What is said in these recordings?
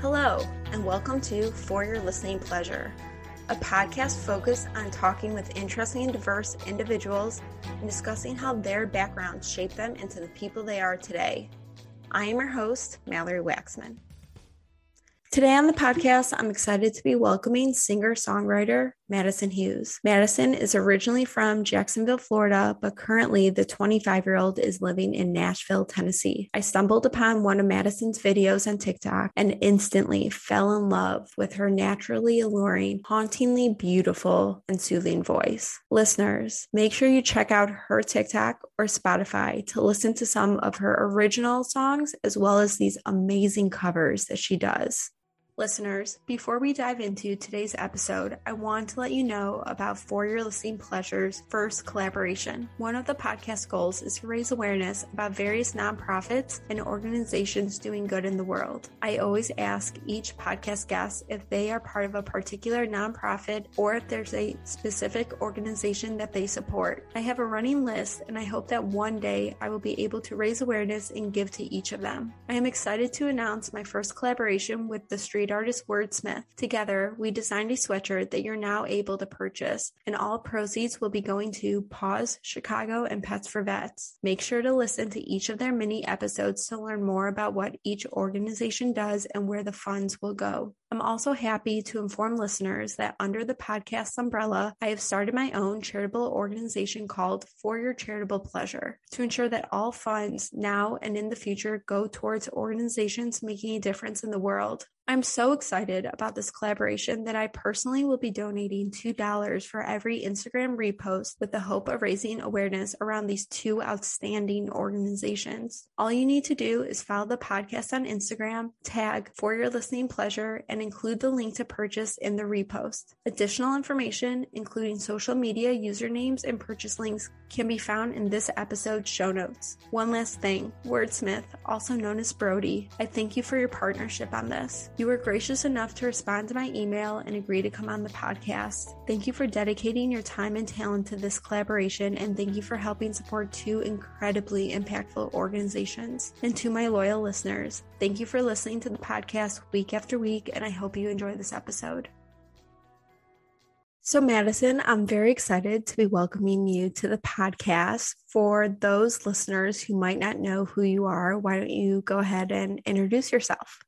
Hello, and welcome to For Your Listening Pleasure, a podcast focused on talking with interesting and diverse individuals and discussing how their backgrounds shape them into the people they are today. I am your host, Mallory Waxman. Today on the podcast, I'm excited to be welcoming singer songwriter Madison Hughes. Madison is originally from Jacksonville, Florida, but currently the 25 year old is living in Nashville, Tennessee. I stumbled upon one of Madison's videos on TikTok and instantly fell in love with her naturally alluring, hauntingly beautiful, and soothing voice. Listeners, make sure you check out her TikTok or Spotify to listen to some of her original songs as well as these amazing covers that she does. Listeners, before we dive into today's episode, I want to let you know about For Your Listening Pleasure's first collaboration. One of the podcast goals is to raise awareness about various nonprofits and organizations doing good in the world. I always ask each podcast guest if they are part of a particular nonprofit or if there's a specific organization that they support. I have a running list and I hope that one day I will be able to raise awareness and give to each of them. I am excited to announce my first collaboration with the Street artist Wordsmith. Together, we designed a sweatshirt that you're now able to purchase, and all proceeds will be going to Paws Chicago and Pets for Vets. Make sure to listen to each of their mini episodes to learn more about what each organization does and where the funds will go. I'm also happy to inform listeners that under the podcast umbrella, I have started my own charitable organization called For Your Charitable Pleasure to ensure that all funds now and in the future go towards organizations making a difference in the world. I'm so excited about this collaboration that I personally will be donating $2 for every Instagram repost with the hope of raising awareness around these two outstanding organizations. All you need to do is follow the podcast on Instagram, tag for your listening pleasure, and include the link to purchase in the repost. Additional information, including social media usernames and purchase links, can be found in this episode's show notes. One last thing Wordsmith, also known as Brody, I thank you for your partnership on this. You were gracious enough to respond to my email and agree to come on the podcast. Thank you for dedicating your time and talent to this collaboration, and thank you for helping support two incredibly impactful organizations. And to my loyal listeners, thank you for listening to the podcast week after week, and I hope you enjoy this episode. So, Madison, I'm very excited to be welcoming you to the podcast. For those listeners who might not know who you are, why don't you go ahead and introduce yourself?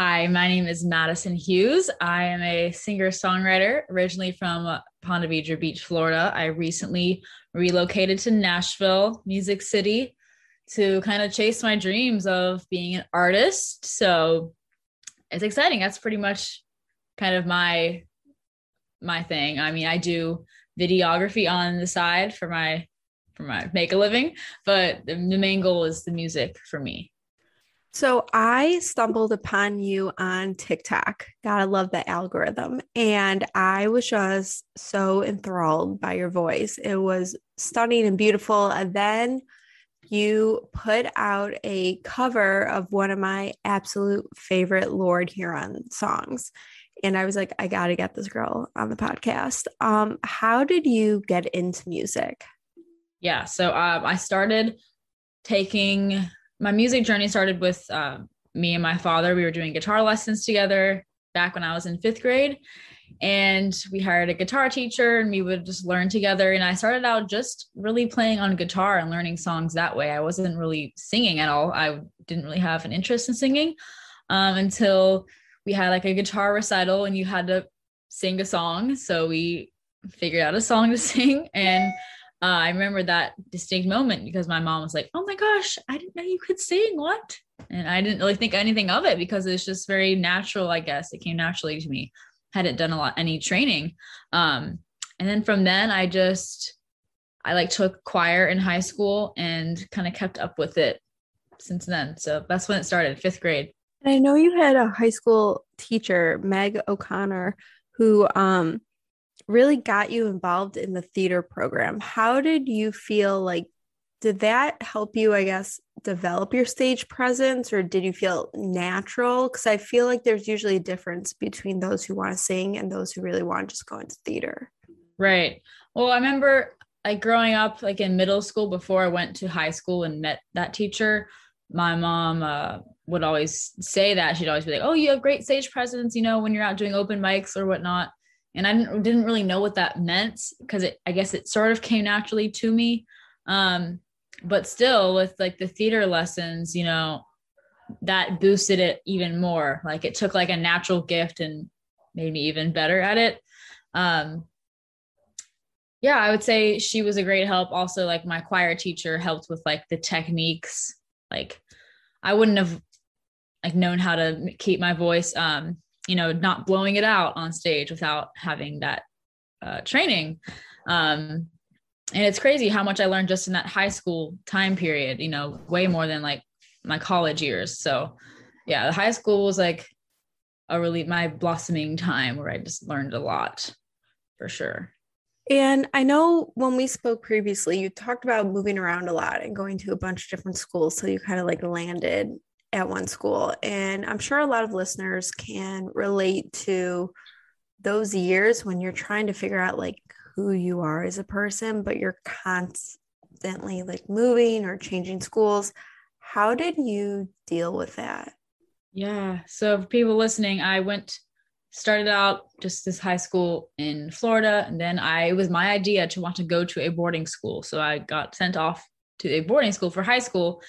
Hi, my name is Madison Hughes. I am a singer songwriter originally from Ponte Vedra Beach, Florida. I recently relocated to Nashville, Music City, to kind of chase my dreams of being an artist. So it's exciting. That's pretty much kind of my my thing. I mean, I do videography on the side for my for my make a living, but the, the main goal is the music for me. So I stumbled upon you on TikTok. Gotta love the algorithm. And I was just so enthralled by your voice. It was stunning and beautiful. And then you put out a cover of one of my absolute favorite Lord Huron songs. And I was like, I gotta get this girl on the podcast. Um, how did you get into music? Yeah, so um, I started taking my music journey started with uh, me and my father. We were doing guitar lessons together back when I was in fifth grade. And we hired a guitar teacher and we would just learn together. And I started out just really playing on guitar and learning songs that way. I wasn't really singing at all. I didn't really have an interest in singing um, until we had like a guitar recital and you had to sing a song. So we figured out a song to sing. And uh, I remember that distinct moment because my mom was like, "Oh my gosh, I didn't know you could sing. What?" And I didn't really think anything of it because it's just very natural. I guess it came naturally to me. Hadn't done a lot any training, um, and then from then I just I like took choir in high school and kind of kept up with it since then. So that's when it started, fifth grade. And I know you had a high school teacher, Meg O'Connor, who um really got you involved in the theater program. How did you feel like did that help you i guess develop your stage presence or did you feel natural because i feel like there's usually a difference between those who want to sing and those who really want to just go into theater right well i remember like growing up like in middle school before i went to high school and met that teacher my mom uh, would always say that she'd always be like, "Oh, you have great stage presence," you know, when you're out doing open mics or whatnot. And I didn't, didn't really know what that meant because I guess it sort of came naturally to me. Um, but still, with like the theater lessons, you know, that boosted it even more. Like it took like a natural gift and made me even better at it. Um, yeah, I would say she was a great help. Also, like my choir teacher helped with like the techniques. Like I wouldn't have like known how to keep my voice, um, you know, not blowing it out on stage without having that uh, training. Um, and it's crazy how much I learned just in that high school time period. You know, way more than like my college years. So, yeah, the high school was like a really my blossoming time where I just learned a lot for sure. And I know when we spoke previously, you talked about moving around a lot and going to a bunch of different schools. So you kind of like landed at one school. And I'm sure a lot of listeners can relate to those years when you're trying to figure out like who you are as a person, but you're constantly like moving or changing schools. How did you deal with that? Yeah. So for people listening, I went started out just this high school in Florida. And then I, it was my idea to want to go to a boarding school. So I got sent off to a boarding school for high school.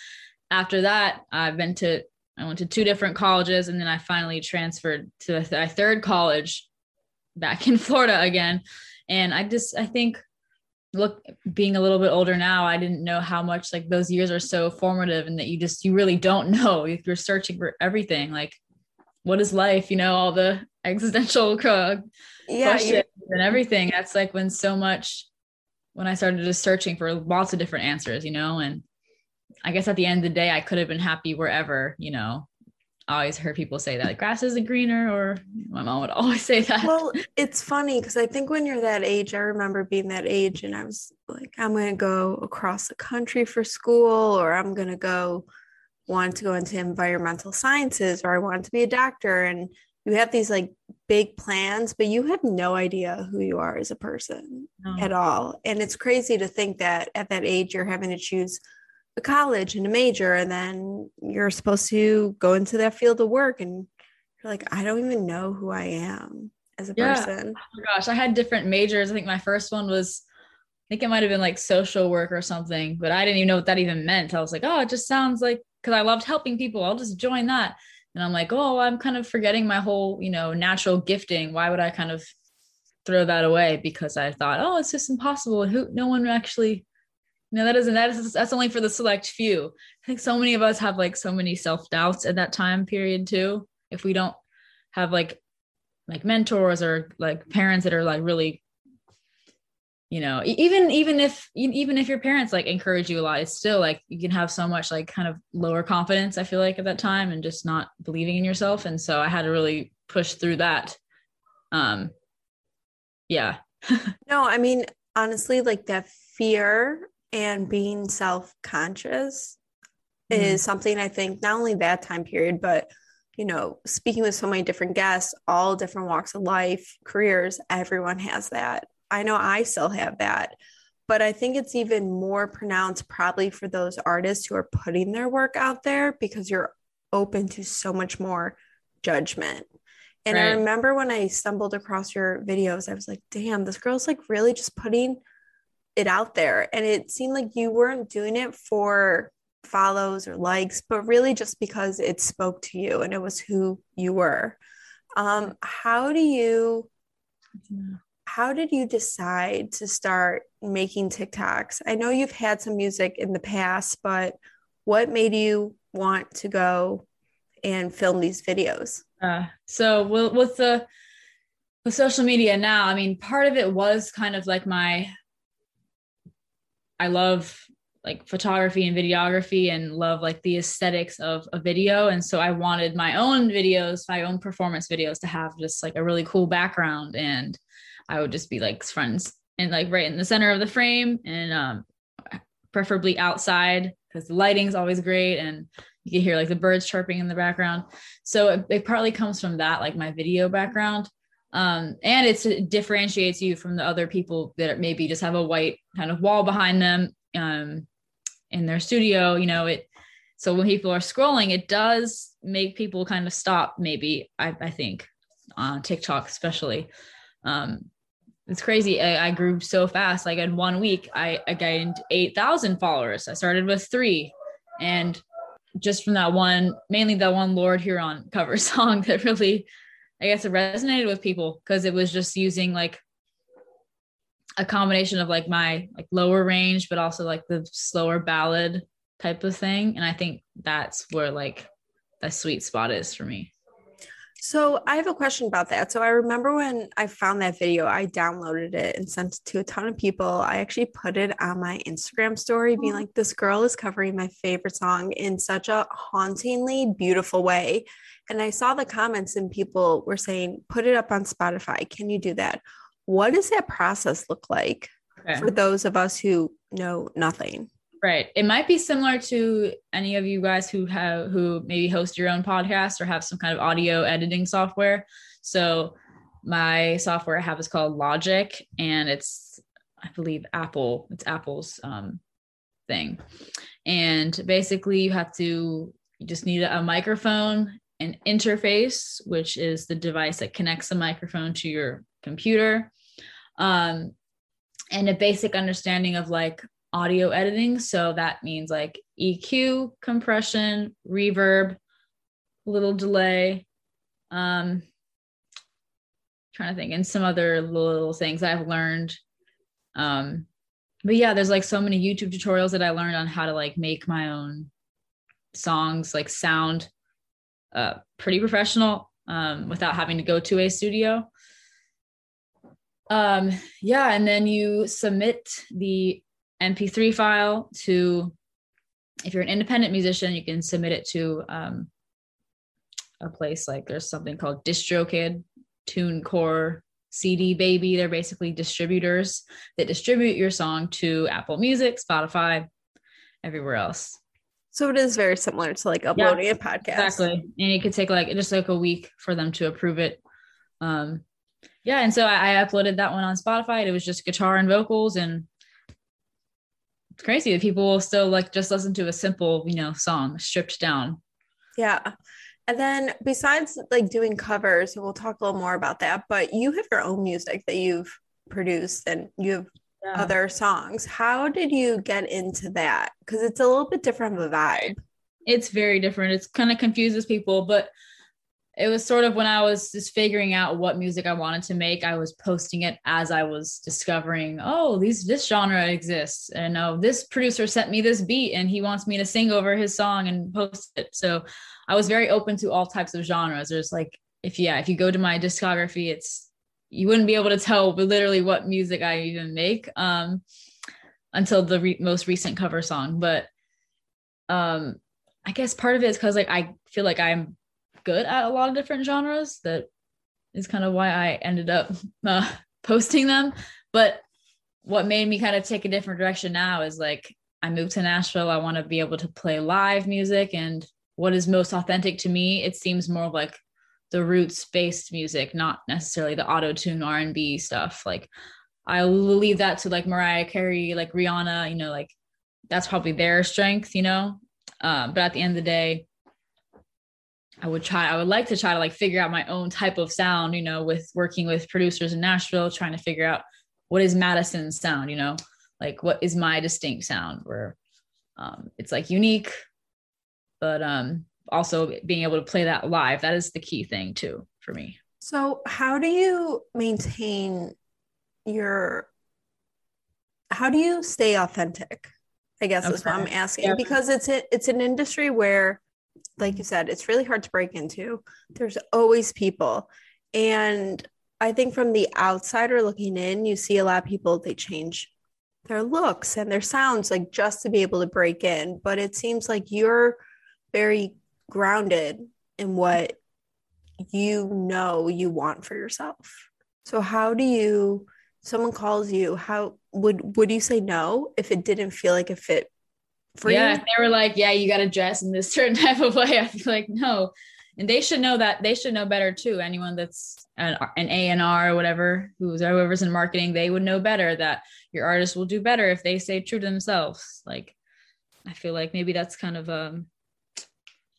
After that, I've been to, I went to two different colleges and then I finally transferred to a, third college back in Florida again. And I just, I think look being a little bit older now i didn't know how much like those years are so formative and that you just you really don't know if you're searching for everything like what is life you know all the existential uh, yeah, questions and everything. That's like when so much when I started just searching for lots of different answers, you know, and I guess at the end of the day, I could have been happy wherever, you know. I always heard people say that grass isn't greener, or my mom would always say that. Well, it's funny because I think when you're that age, I remember being that age and I was like, I'm going to go across the country for school, or I'm going to go want to go into environmental sciences, or I want to be a doctor. And you have these like big plans, but you have no idea who you are as a person no. at all. And it's crazy to think that at that age, you're having to choose a college and a major, and then you're supposed to go into that field of work. And you're like, I don't even know who I am as a yeah. person. Oh my gosh, I had different majors. I think my first one was, I think it might have been like social work or something, but I didn't even know what that even meant. I was like, oh, it just sounds like, because I loved helping people, I'll just join that and i'm like oh i'm kind of forgetting my whole you know natural gifting why would i kind of throw that away because i thought oh it's just impossible who no one actually no that isn't that is that's only for the select few. I think so many of us have like so many self-doubts at that time period too. If we don't have like like mentors or like parents that are like really you know even even if even if your parents like encourage you a lot it's still like you can have so much like kind of lower confidence i feel like at that time and just not believing in yourself. And so i had to really push through that. Um yeah. No i mean honestly like that fear and being self-conscious mm-hmm. is something i think not only that time period but you know speaking with so many different guests all different walks of life careers everyone has that I know I still have that. But I think it's even more pronounced probably for those artists who are putting their work out there because you're open to so much more judgment. And right. I remember when I stumbled across your videos, I was like, damn, this girl's like really just putting it out there. And it seemed like you weren't doing it for follows or likes, but really just because it spoke to you and it was who you were. Um, how do you how did you decide to start making TikToks? I know you've had some music in the past, but what made you want to go and film these videos? Uh, so with, with the with social media now, I mean, part of it was kind of like my I love like photography and videography and love like the aesthetics of a video and so i wanted my own videos my own performance videos to have just like a really cool background and I would just be like friends and like right in the center of the frame and um preferably outside because the lighting's always great and you can hear like the birds chirping in the background. So it, it partly comes from that, like my video background. Um, and it differentiates you from the other people that maybe just have a white kind of wall behind them um, in their studio. You know, it so when people are scrolling, it does make people kind of stop maybe i, I think on tiktok especially um it's crazy I, I, grew so fast like in one week i, I gained 8000 followers i started with three and just from that one mainly that one lord huron cover song that really i guess it resonated with people because it was just using like a combination of like my like lower range but also like the slower ballad type of thing. And i think that's where like the sweet spot is for me so I have a question about that. So I remember when I found that video, I downloaded it and sent it to a ton of people. I actually put it on my Instagram story, being mm-hmm. like, this girl is covering my favorite song in such a hauntingly beautiful way. And I saw the comments and people were saying, put it up on Spotify. Can you do that? What does that process look like okay. for those of us who know nothing? Right. It might be similar to any of you guys who have who maybe host your own podcast or have some kind of audio editing software. So my software I have is called Logic and it's I believe Apple, it's Apple's um thing. And basically you have to you just need a microphone, an interface, which is the device that connects the microphone to your computer. Um and a basic understanding of like audio editing. So that means like EQ, compression, reverb, little delay. Um, trying to think, and some other little things I've learned. Um, but yeah, there's like so many YouTube tutorials that I learned on how to like make my own songs like sound uh, pretty professional um, without having to go to a studio. Um, yeah, and then you submit the MP3 file to, if you're an independent musician, you can submit it to um, a place like there's something called DistroKid, TuneCore, CD Baby. They're basically distributors that distribute your song to Apple Music, Spotify, everywhere else. So it is very similar to like uploading yeah, a podcast. Exactly. And it could take like just like a week for them to approve it. Um yeah, and so I, I uploaded that one on Spotify. It was just guitar and vocals and it's crazy that people will still like just listen to a simple, you know, song stripped down. Yeah. And then besides like doing covers, we'll talk a little more about that, but you have your own music that you've produced and you have yeah. other songs. How did you get into that? Because it's a little bit different of a vibe. It's very different. It's kind of confuses people, but it was sort of when I was just figuring out what music I wanted to make, I was posting it as I was discovering, oh, these this genre exists. And oh, this producer sent me this beat and he wants me to sing over his song and post it. So I was very open to all types of genres. There's like if yeah, if you go to my discography, it's you wouldn't be able to tell literally what music I even make um until the re- most recent cover song. But um I guess part of it is because like I feel like I'm good at a lot of different genres. That is kind of why I ended up uh, posting them. But what made me kind of take a different direction now is like I moved to Nashville. I want to be able to play live music and what is most authentic to me. It seems more like the roots based music, not necessarily the auto tune R and B stuff. Like I'll leave that to like Mariah Carey, like Rihanna. You know, like that's probably their strength. You know, um, but at the end of the day, I would try, I would like to try to like figure out my own type of sound, you know, with working with producers in Nashville, trying to figure out what is Madison's sound, you know, like what is my distinct sound where um, it's like unique, but um, also being able to play that live. That is the key thing too for me. So, how do you maintain your, how do you stay authentic? I guess okay. is what I'm asking yeah. because it's a, it's an industry where like you said, it's really hard to break into. There's always people. And I think from the outsider looking in, you see a lot of people, they change their looks and their sounds like just to be able to break in. But it seems like you're very grounded in what you know you want for yourself. So how do you someone calls you, how would would you say no if it didn't feel like a fit for yeah, you? they were like, yeah, you got to dress in this certain type of way. I feel like no, and they should know that. They should know better too. Anyone that's an, A and R or whatever, who's whoever's in marketing, they would know better that your artist will do better if they stay true to themselves. Like, I feel like maybe that's kind of um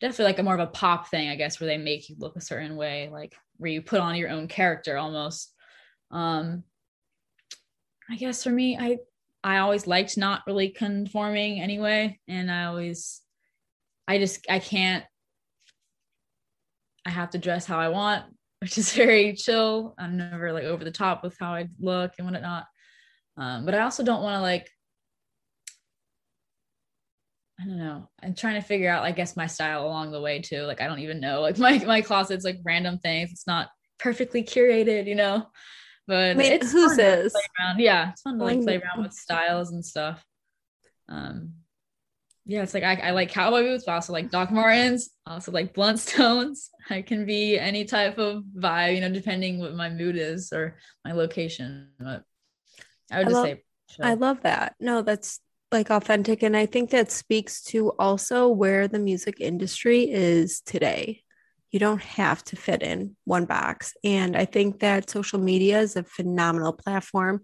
definitely like a more of a pop thing, I guess, where they make you look a certain way, like where you put on your own character almost. Um, I guess for me, I I always liked not really conforming anyway, and I always, I just I can't. I have to dress how I want, which is very chill. I'm never like over the top with how I look and whatnot. Um, but I also don't want to like I don't know. I'm trying to figure out, I guess, my style along the way too. Like I don't even know. Like my my closet's like random things. It's not perfectly curated, you know. But I mean, it's who says? Yeah, it's fun to like play around with styles and stuff. Um, yeah, it's like I, I like cowboy boots, but also like Doc Martens, also like Blundstones. I can be any type of vibe, you know, depending what my mood is or my location. But I would I just love, say, I love that. No, that's like authentic and i think that speaks to also where the music industry is today you don't have to fit in one box. And i think that social media is a phenomenal platform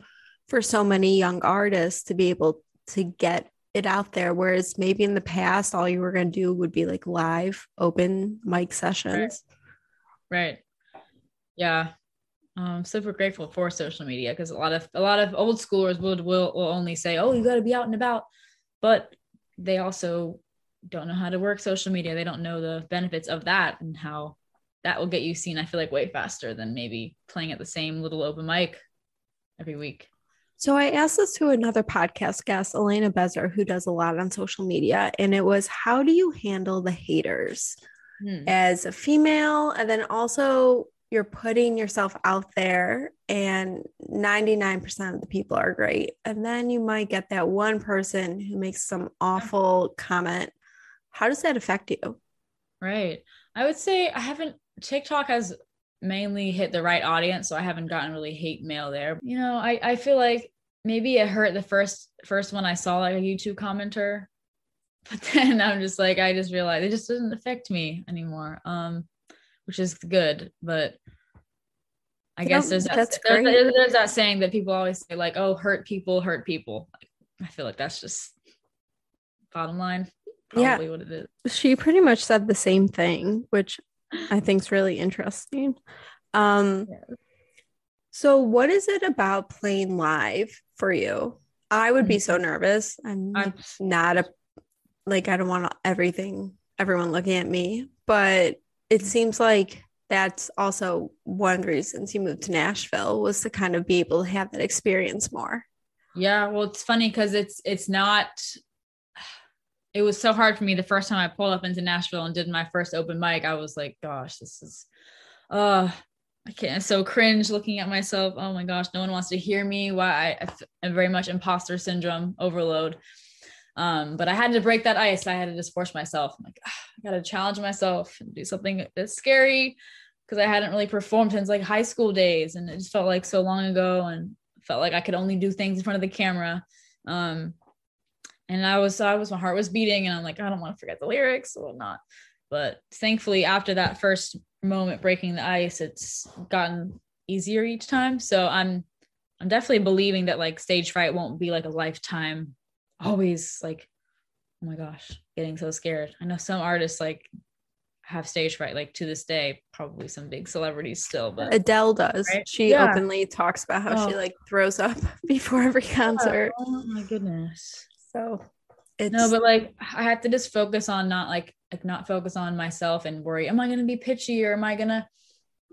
for so many young artists to be able to get it out there. Whereas maybe in the past all you were going to do would be like live open mic sessions. Right, right. yeah. I'm super grateful for social media because a lot of a lot of old schoolers would will, will only say, "Oh, you got to be out and about," but they also don't know how to work social media. They don't know the benefits of that and how that will get you seen. I feel like way faster than maybe playing at the same little open mic every week. So I asked this to another podcast guest, Elena Bezer, who does a lot on social media, and it was, "How do you handle the haters?" Hmm. As a female, and then also you're putting yourself out there and 99% of the people are great and then you might get that one person who makes some awful comment how does that affect you right i would say i haven't tiktok has mainly hit the right audience so i haven't gotten really hate mail there you know i i feel like maybe it hurt the first first one i saw like a youtube commenter but then i'm just like i just realized it just doesn't affect me anymore um which is good. But I guess there's that, there's, there's, there's, that saying that people always say like, "Oh, hurt people hurt people." I feel like that's just bottom line. Yeah, what it is. She pretty much said the same thing, which I think is really interesting. Um, yeah. So, what is it about playing live for you? I would be so mm-hmm. nervous. I'm, I'm not a like I don't want everything everyone looking at me, but it seems like that's also one of the reasons you moved to Nashville was to kind of be able to have that experience more. Yeah, well, it's funny because it's it's not. It was so hard for me the first time I pulled up into Nashville and did my first open mic. I was like, "Gosh, this is, uh, I can't." So cringe looking at myself. Oh my gosh, no one wants to hear me. Why I, I'm very much imposter syndrome overload. Um, but I had to break that ice. I had to just force myself. I'm like, ah, I got to challenge myself and do something that's scary because I hadn't really performed since like high school days, and it just felt like so long ago, and felt like I could only do things in front of the camera. Um, and I was, I was, my heart was beating, and I'm like, I don't want to forget the lyrics or not. But thankfully, after that first moment breaking the ice, it's gotten easier each time. So I'm, I'm definitely believing that like stage fright won't be like a lifetime always like, oh my gosh, getting so scared. I know some artists like have stage fright, like to this day, probably some big celebrities still, but Adele does. Right? She yeah. openly talks about how oh. she like throws up before every concert. Oh my goodness. So it's no, but like I have to just focus on not like like not focus on myself and worry, am I gonna be pitchy or am I gonna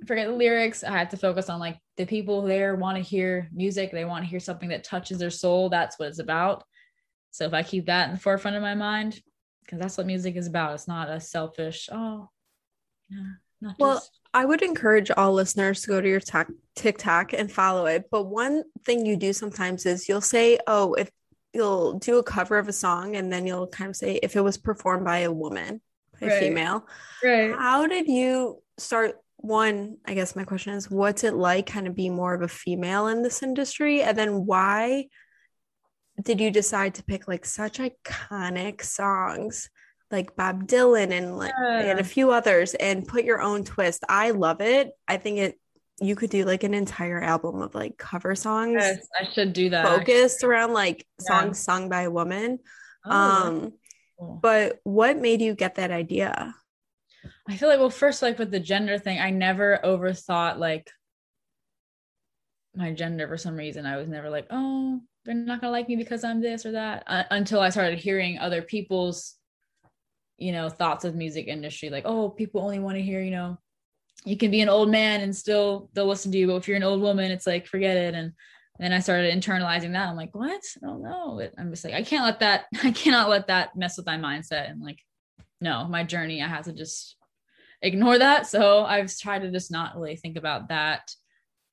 forget the lyrics? I have to focus on like the people there want to hear music, they want to hear something that touches their soul. That's what it's about. So if I keep that in the forefront of my mind, because that's what music is about. It's not a selfish, oh, yeah, not well, just- I would encourage all listeners to go to your t- TikTok and follow it. But one thing you do sometimes is you'll say, oh, if you'll do a cover of a song and then you'll kind of say, if it was performed by a woman, a right. female. Right. How did you start? One, I guess my question is, what's it like kind of being more of a female in this industry? And then why did you decide to pick like such iconic songs like Bob Dylan and like yeah. and a few others and put your own twist? I love it. I think it you could do like an entire album of like cover songs. Yes, I should do that. Focused around like songs yeah. sung by a woman. Oh, um cool. but what made you get that idea? I feel like well, first like with the gender thing, I never overthought like my gender for some reason. I was never like, oh, they're not gonna like me because I'm this or that uh, until I started hearing other people's, you know, thoughts of music industry. Like, oh, people only want to hear, you know, you can be an old man and still they'll listen to you, but if you're an old woman, it's like forget it. And then I started internalizing that. I'm like, what? I don't know. I'm just like, I can't let that. I cannot let that mess with my mindset. And like, no, my journey. I have to just ignore that. So I've tried to just not really think about that.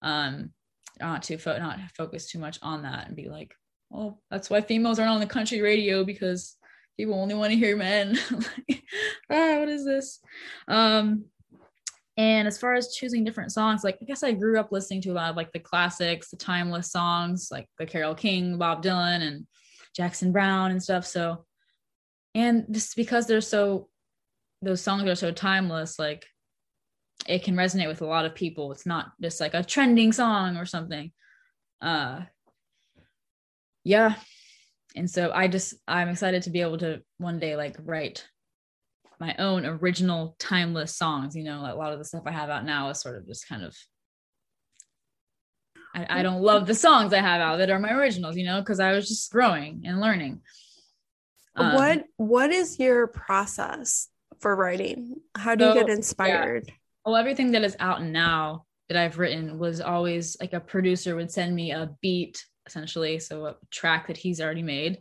Um, not to fo- not focus too much on that and be like, oh, that's why females aren't on the country radio because people only want to hear men. like, ah, what is this? Um, and as far as choosing different songs, like I guess I grew up listening to a lot of like the classics, the timeless songs, like the Carole King, Bob Dylan, and Jackson Browne and stuff. So, and just because they're so, those songs are so timeless, like it can resonate with a lot of people. It's not just like a trending song or something. Uh yeah. And so I just I'm excited to be able to one day like write my own original timeless songs. You know, a lot of the stuff I have out now is sort of just kind of I, I don't love the songs I have out that are my originals, you know, because I was just growing and learning. Um, what what is your process for writing? How do so, you get inspired? Yeah well everything that is out now that i've written was always like a producer would send me a beat essentially so a track that he's already made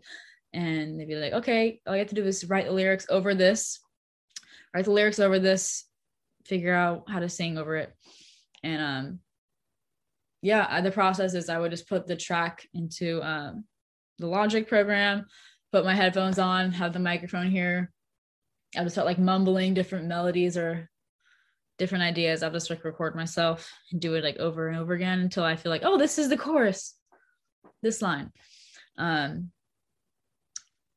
and they'd be like okay all you have to do is write the lyrics over this write the lyrics over this figure out how to sing over it and um yeah the process is i would just put the track into um the logic program put my headphones on have the microphone here i would start like mumbling different melodies or different ideas. I'll just like record myself and do it like over and over again until I feel like, oh, this is the chorus, this line. Um,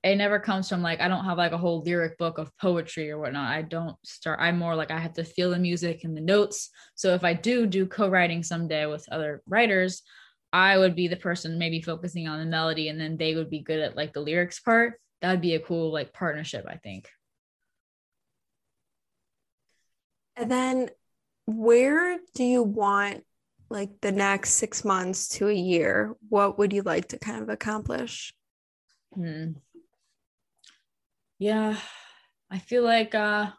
it never comes from like I don't have like a whole lyric book of poetry or whatnot. I don't start. I'm more like I have to feel the music and the notes. So if I do do co-writing someday with other writers, I would be the person maybe focusing on the melody, and then they would be good at like the lyrics part. That'd be a cool like partnership, I think. And then where do you want like the next six months to a year? What would you like to kind of accomplish? Hmm. Yeah, I feel like uh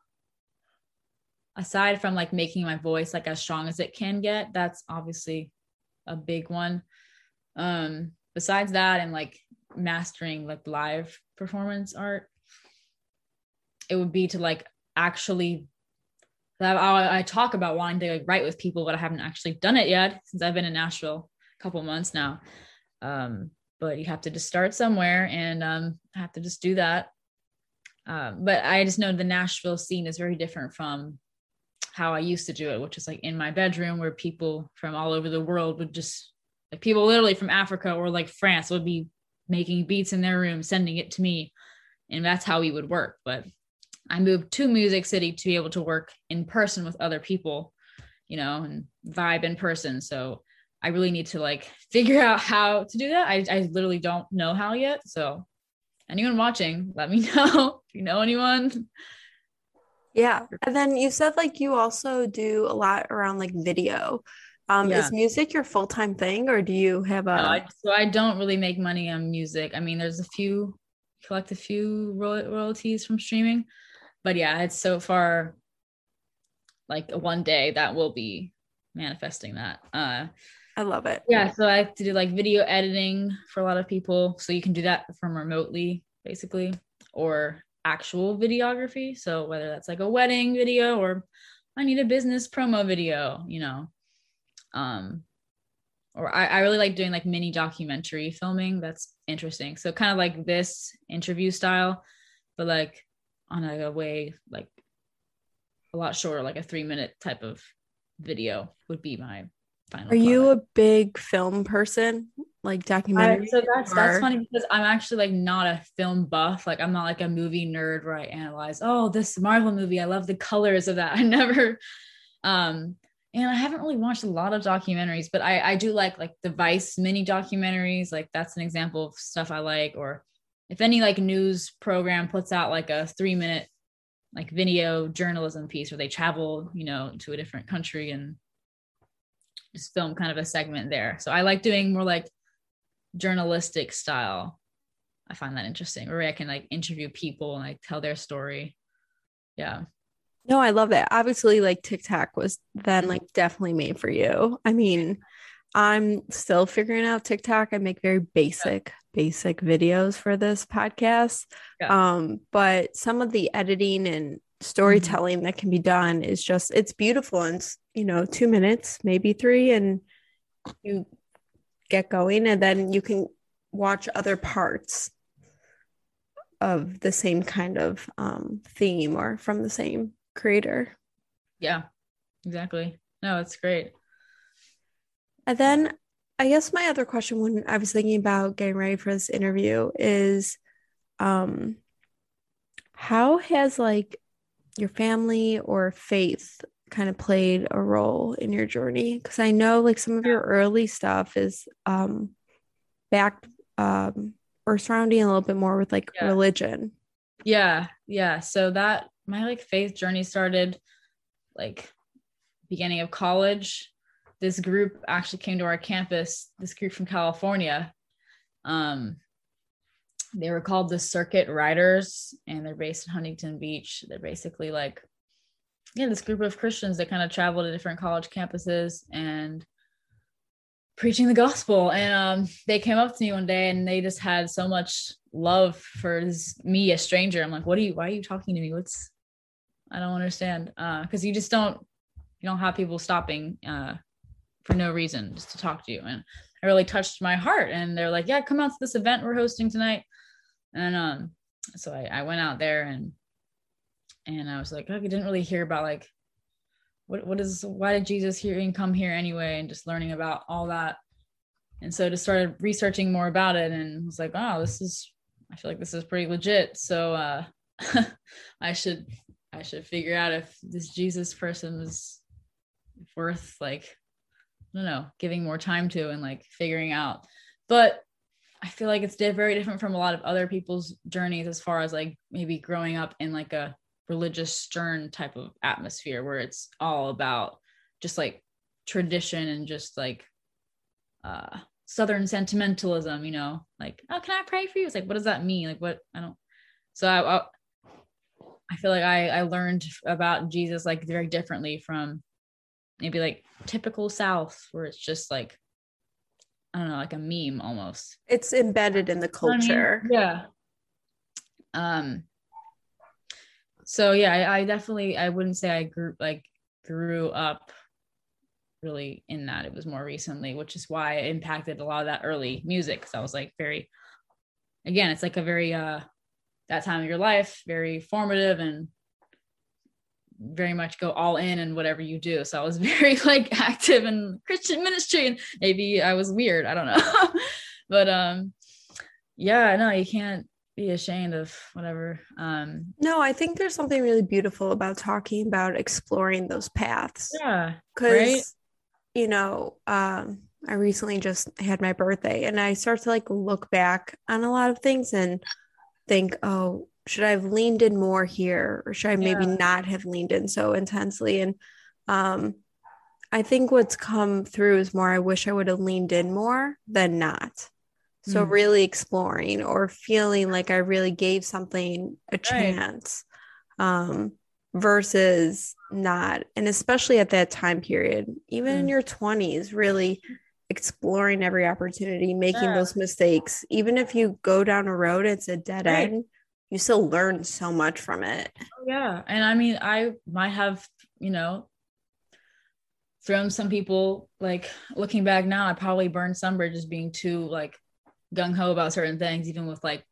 aside from like making my voice like as strong as it can get, that's obviously a big one. Um besides that and like mastering like live performance art, it would be to like actually I, I talk about wanting to like write with people, but I haven't actually done it yet since I've been in Nashville a couple months now. Um, but you have to just start somewhere, and um, I have to just do that. Um, but I just know the Nashville scene is very different from how I used to do it, which is like in my bedroom where people from all over the world would just like people literally from Africa or like France would be making beats in their room, sending it to me. And that's how we would work. But I moved to Music City to be able to work in person with other people, you know, and vibe in person. So I really need to like figure out how to do that. I, I literally don't know how yet. So anyone watching, let me know if you know anyone. Yeah. And then you said like you also do a lot around like video. Um, yeah. Is music your full time thing or do you have a. No, I, so I don't really make money on music. I mean, there's a few, collect a few royalties from streaming, but yeah, it's so far like one day that will be manifesting that. Uh, I love it. Yeah, so I have to do like video editing for a lot of people. So you can do that from remotely, basically, or actual videography. So whether that's like a wedding video or I need a business promo video, you know. Um, or I, I really like doing like mini documentary filming. That's interesting. So kind of like this interview style, but like on a, a way like a lot shorter, like a three minute type of video would be my final. Are you a big film person? Like documentary? so that's or... that's funny because I'm actually like not a film buff. Like I'm not like a movie nerd where I analyze, oh, this Marvel movie, I love the colors of that. I never um and I haven't really watched a lot of documentaries, but I I do like like the Vice mini documentaries. Like that's an example of stuff I like, or if any like news program puts out like a three minute like video journalism piece where they travel, you know, to a different country and just film kind of a segment there. So I like doing more like journalistic style. I find that interesting, where I can like interview people and like tell their story. Yeah. No, I love that. Obviously, like TikTok was then like definitely made for you. I mean, I'm still figuring out TikTok. I make very basic, yeah. basic videos for this podcast. Yeah. Um, but some of the editing and storytelling mm-hmm. that can be done is just it's beautiful and you know, two minutes, maybe three, and you get going and then you can watch other parts of the same kind of um, theme or from the same creator. Yeah, exactly. No, it's great. And then I guess my other question when I was thinking about getting ready for this interview is um how has like your family or faith kind of played a role in your journey because I know like some of your early stuff is um back um or surrounding a little bit more with like yeah. religion. Yeah, yeah. So that my like faith journey started like beginning of college this group actually came to our campus this group from california um, they were called the circuit riders and they're based in huntington beach they're basically like yeah this group of christians that kind of travel to different college campuses and preaching the gospel. And um, they came up to me one day and they just had so much love for this, me a stranger. I'm like what are you why are you talking to me? What's i don't understand. Because uh, you just don't you don't have people stopping uh, for no reason just to talk to you. And it really touched my heart. And they're like yeah come out to this event we're hosting tonight. And um so I, I went out there and and I was like I didn't really hear about like what what is why did Jesus here and come here anyway? And just learning about all that. And so just started researching more about it and was like oh this is I feel like this is pretty legit. So uh I should I should figure out if this Jesus person is worth like I don't know, giving more time to and like figuring out. But I feel like it's very different from a lot of other people's journeys as far as like maybe growing up in like a religious stern type of atmosphere where it's all about just like tradition and just like uh southern sentimentalism you know like oh can i pray for you it's like what does that mean like what i don't so i i, I feel like i i learned about jesus like very differently from maybe like typical South where it's just like I don't know, like a meme almost. It's embedded in the culture. I mean, yeah. Um so yeah, I, I, definitely I wouldn't say I grew like grew up really in that. It was more recently, which is why it impacted a lot of that early music. Cause I was like very again, it's like a very uh that time of your life, very formative and very much go all in and whatever you do. So I was very like active in Christian ministry and maybe I was weird. I don't know. but um yeah, no, you can't be ashamed of whatever. Um No, I think there's something really beautiful about talking about exploring those paths. Yeah. Cuz right? you know, um I recently just had my birthday and I start to like look back on a lot of things and think, oh, should I have leaned in more here or should I maybe yeah. not have leaned in so intensely? And um, I think what's come through is more I wish I would have leaned in more than not. So mm. really exploring or feeling like I really gave something a chance right. um, versus not. And especially at that time period, even mm. in your 20s, really exploring every opportunity, making yeah. those mistakes. Even if you go down a road, it's a dead right. end you still learn so much from it. Oh, yeah. And I mean, I might have, you know, thrown some people like looking back now, I probably burned some bridges being too like gung ho about certain things, even with like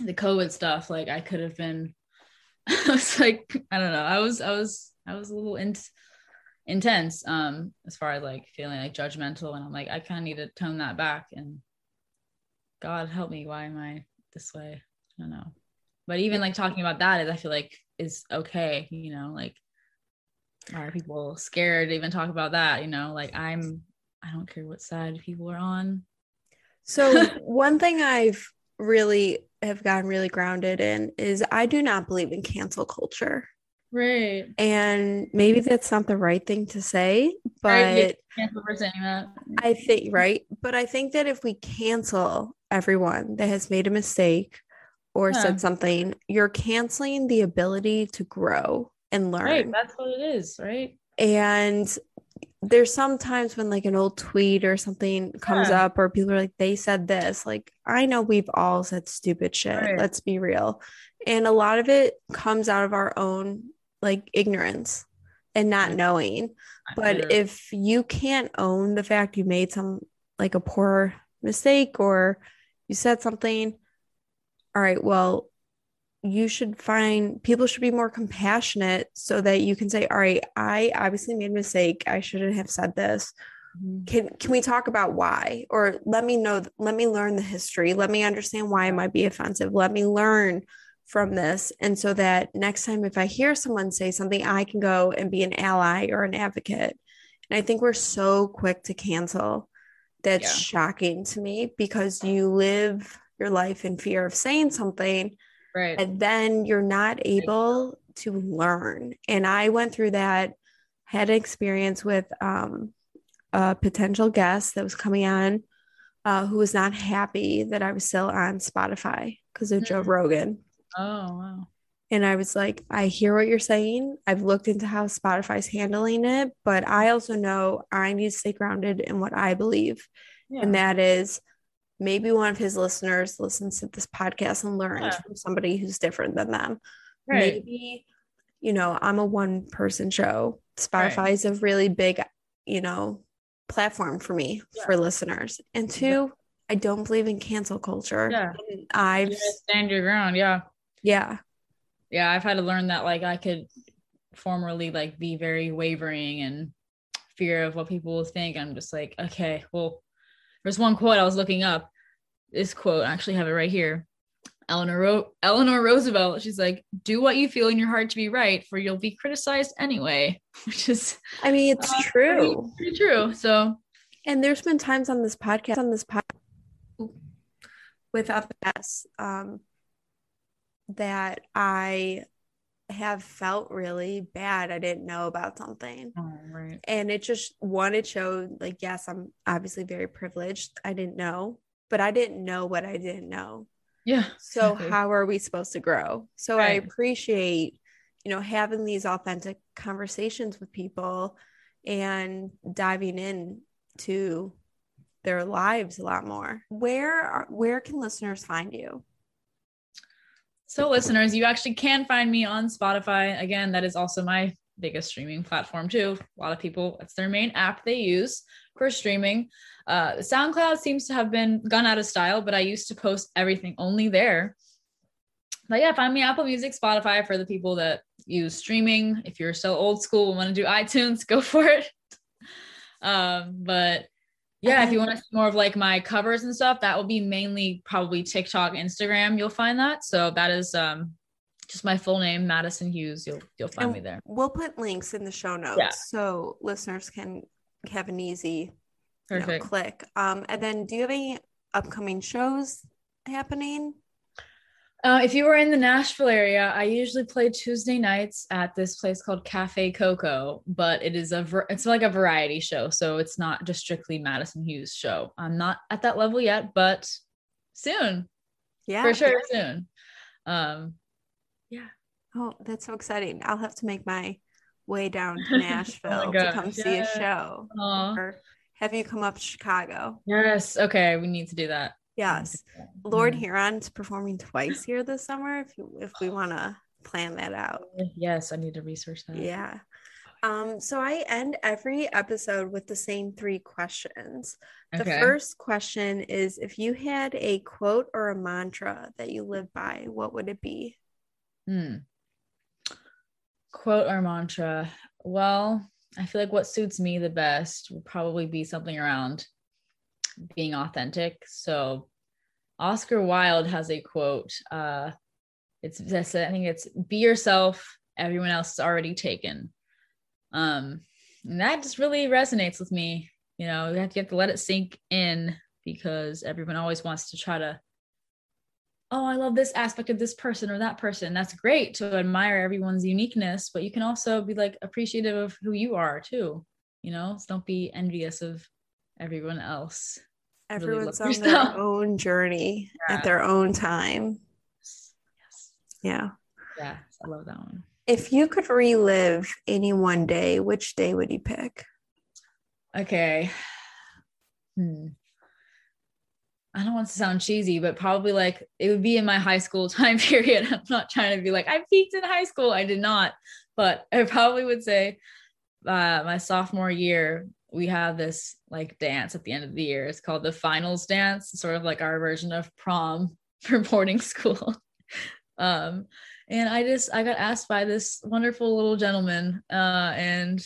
the COVID stuff. Like I could have been, I was like, I don't know. I was, I was, I was a little in, intense um as far as like feeling like judgmental and I'm like I kind of need to tone that back and God help me why am I this way I don't know but even like talking about that is i feel like is okay you know like are people scared to even talk about that you know like i'm i don't care what side people are on so one thing i've really have gotten really grounded in is i do not believe in cancel culture Right. And maybe that's not the right thing to say, but Right, Cancel for saying that. I think, right? But I think that if we cancel everyone that has made a mistake or Yeah. said something, you're canceling the ability to grow and learn. Right. That's what it is, right? And there's sometimes when like an old tweet or something comes Yeah. up or people are like, they said this. Like, I know we've all said stupid shit. Right. Let's be real. And a lot of it comes out of our own like ignorance and not knowing. But if you can't own the fact you made some like a poor mistake or you said something, all right, well, you should find people should be more compassionate so that you can say, all right, I obviously made a mistake. I shouldn't have said this. Mhm. Can can we talk about why? Or let me know, let me learn the history. Let me understand why it might be offensive. Let me learn from this. And so that next time if I hear someone say something, I can go and be an ally or an advocate. And I think we're so quick to cancel. That's Yeah. shocking to me because you live your life in fear of saying something right. and then you're not able to learn. And I went through that, had an experience with um, a potential guest that was coming on uh, who was not happy that I was still on Spotify because of Joe Mm. Rogan. Oh wow. And I was like, I hear what you're saying. I've looked into how Spotify's handling it, but I also know I need to stay grounded in what I believe. Yeah. And that is maybe one of his listeners listens to this podcast and learns Yeah. from somebody who's different than them. right. Maybe, you know, I'm a one person show. Spotify is a really big, you know, platform for me for listeners. And two, I don't believe in cancel culture. Yeah. I've, You stand your ground. Yeah. yeah, Yeah. I've had to learn that like I could formerly like be very wavering and fear of what people will think. I'm just like, okay, well, there's one quote I was looking up. This quote, I actually have it right here. Eleanor Ro- Eleanor Roosevelt, she's like, do what you feel in your heart to be right, for you'll be criticized anyway, which is I mean, it's Uh, true. pretty true. So And there's been times on this podcast, on this podcast with FS, um, that I have felt really bad. I didn't know about something. oh, right. And it just one, it showed like, yes, I'm obviously very privileged. I didn't know, but I didn't know what I didn't know. Yeah. So exactly. how are we supposed to grow? So I appreciate, you know, having these authentic conversations with people and diving in to their lives a lot more. Where are, where can listeners find you? So, listeners, you actually can find me on Spotify. Again, that is also my biggest streaming platform, too. A lot of people, it's their main app they use for streaming. Uh, SoundCloud seems to have been gone out of style, but I used to post everything only there. But yeah, find me Apple Music, Spotify for the people that use streaming. If you're so old school and want to do iTunes, go for it. Um, but yeah, if you want to see more of like my covers and stuff, that will be mainly probably TikTok, Instagram. You'll find that. So that is um just my full name, Madison Hughes. You'll you'll find And me there. We'll put links in the show notes Yeah. so listeners can have an easy you know, click. Um, and then do you have any upcoming shows happening? Uh, if you were in the Nashville area, I usually play Tuesday nights at this place called Cafe Coco, but it is a ver- it's like a variety show, so it's not just strictly Madison Hughes show. I'm not at that level yet, but soon, Yeah, for sure, soon. Um, yeah. Oh, that's so exciting. I'll have to make my way down to Nashville to gosh, come see a show. Or have you come up to Chicago? yes, okay, we need to do that. Yes. Lord Huron's performing twice here this summer if you, if we want to plan that out. Yes, I need to research that. Yeah. Um, so I end every episode with the same three questions. The Okay. first question is if you had a quote or a mantra that you live by, what would it be? Hmm. Quote or mantra. Well, I feel like what suits me the best would probably be something around being authentic. So Oscar Wilde has a quote. Uh it's this I think it's be yourself, everyone else is already taken. Um and that just really resonates with me. You know, you have to, you have to let it sink in because everyone always wants to try to oh, I love this aspect of this person or that person. That's great to admire everyone's uniqueness, but you can also be like appreciative of who you are too. You know, so don't be envious of everyone else. Everyone's really on their own journey yeah. at their own time. Yes. Yeah. Yeah, I love that one. If you could relive any one day, which day would you pick? Okay. Hmm. I don't want to sound cheesy, but probably like it would be in my high school time period. I'm not trying to be like I peaked in high school. I did not, but I probably would say uh, my sophomore year we have this like dance at the end of the year. It's called the finals dance, it's sort of like our version of prom for boarding school. um, and I just I got asked by this wonderful little gentleman, uh, and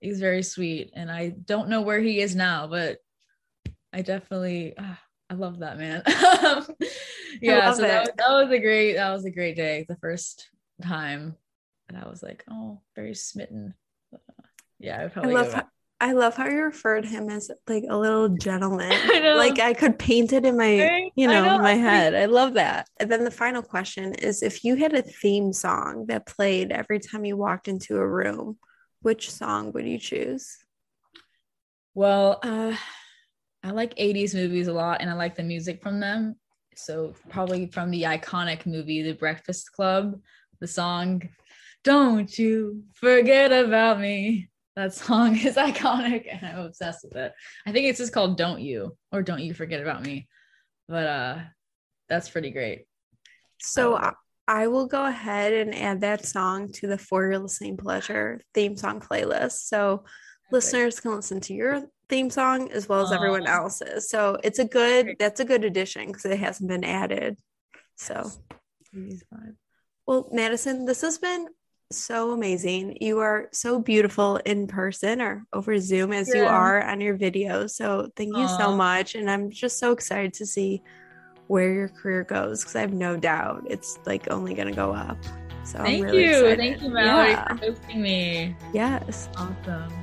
he's very sweet. And I don't know where he is now, but I definitely. Uh, I love that man. yeah, so that, that was a great that was a great day. The first time, and I was like, oh, very smitten. yeah, I probably. I love how, I love how you referred him as like a little gentleman. I like I could paint it in my, you know, know. in my head. I love that. And then the final question is if you had a theme song that played every time you walked into a room, which song would you choose? Well, uh I like 80s movies a lot and I like the music from them. So probably from the iconic movie The Breakfast Club, the song Don't You Forget About Me. That song is iconic and I'm obsessed with it. I think it's just called Don't You or Don't You Forget About Me. But uh that's pretty great. So I, I will go ahead and add that song to the For Your Listening Pleasure theme song playlist. So listeners can listen to your theme song as well as uh, everyone else's. So it's a good that's a good addition because it hasn't been added. So well, Madison, this has been so amazing. You are so beautiful in person or over Zoom as yeah. you are on your videos. So thank you so much. And I'm just so excited to see where your career goes because I have no doubt it's like only going to go up. So thank really you. Excited. Thank you, Mallory, yeah. for hosting me. Yes. Awesome.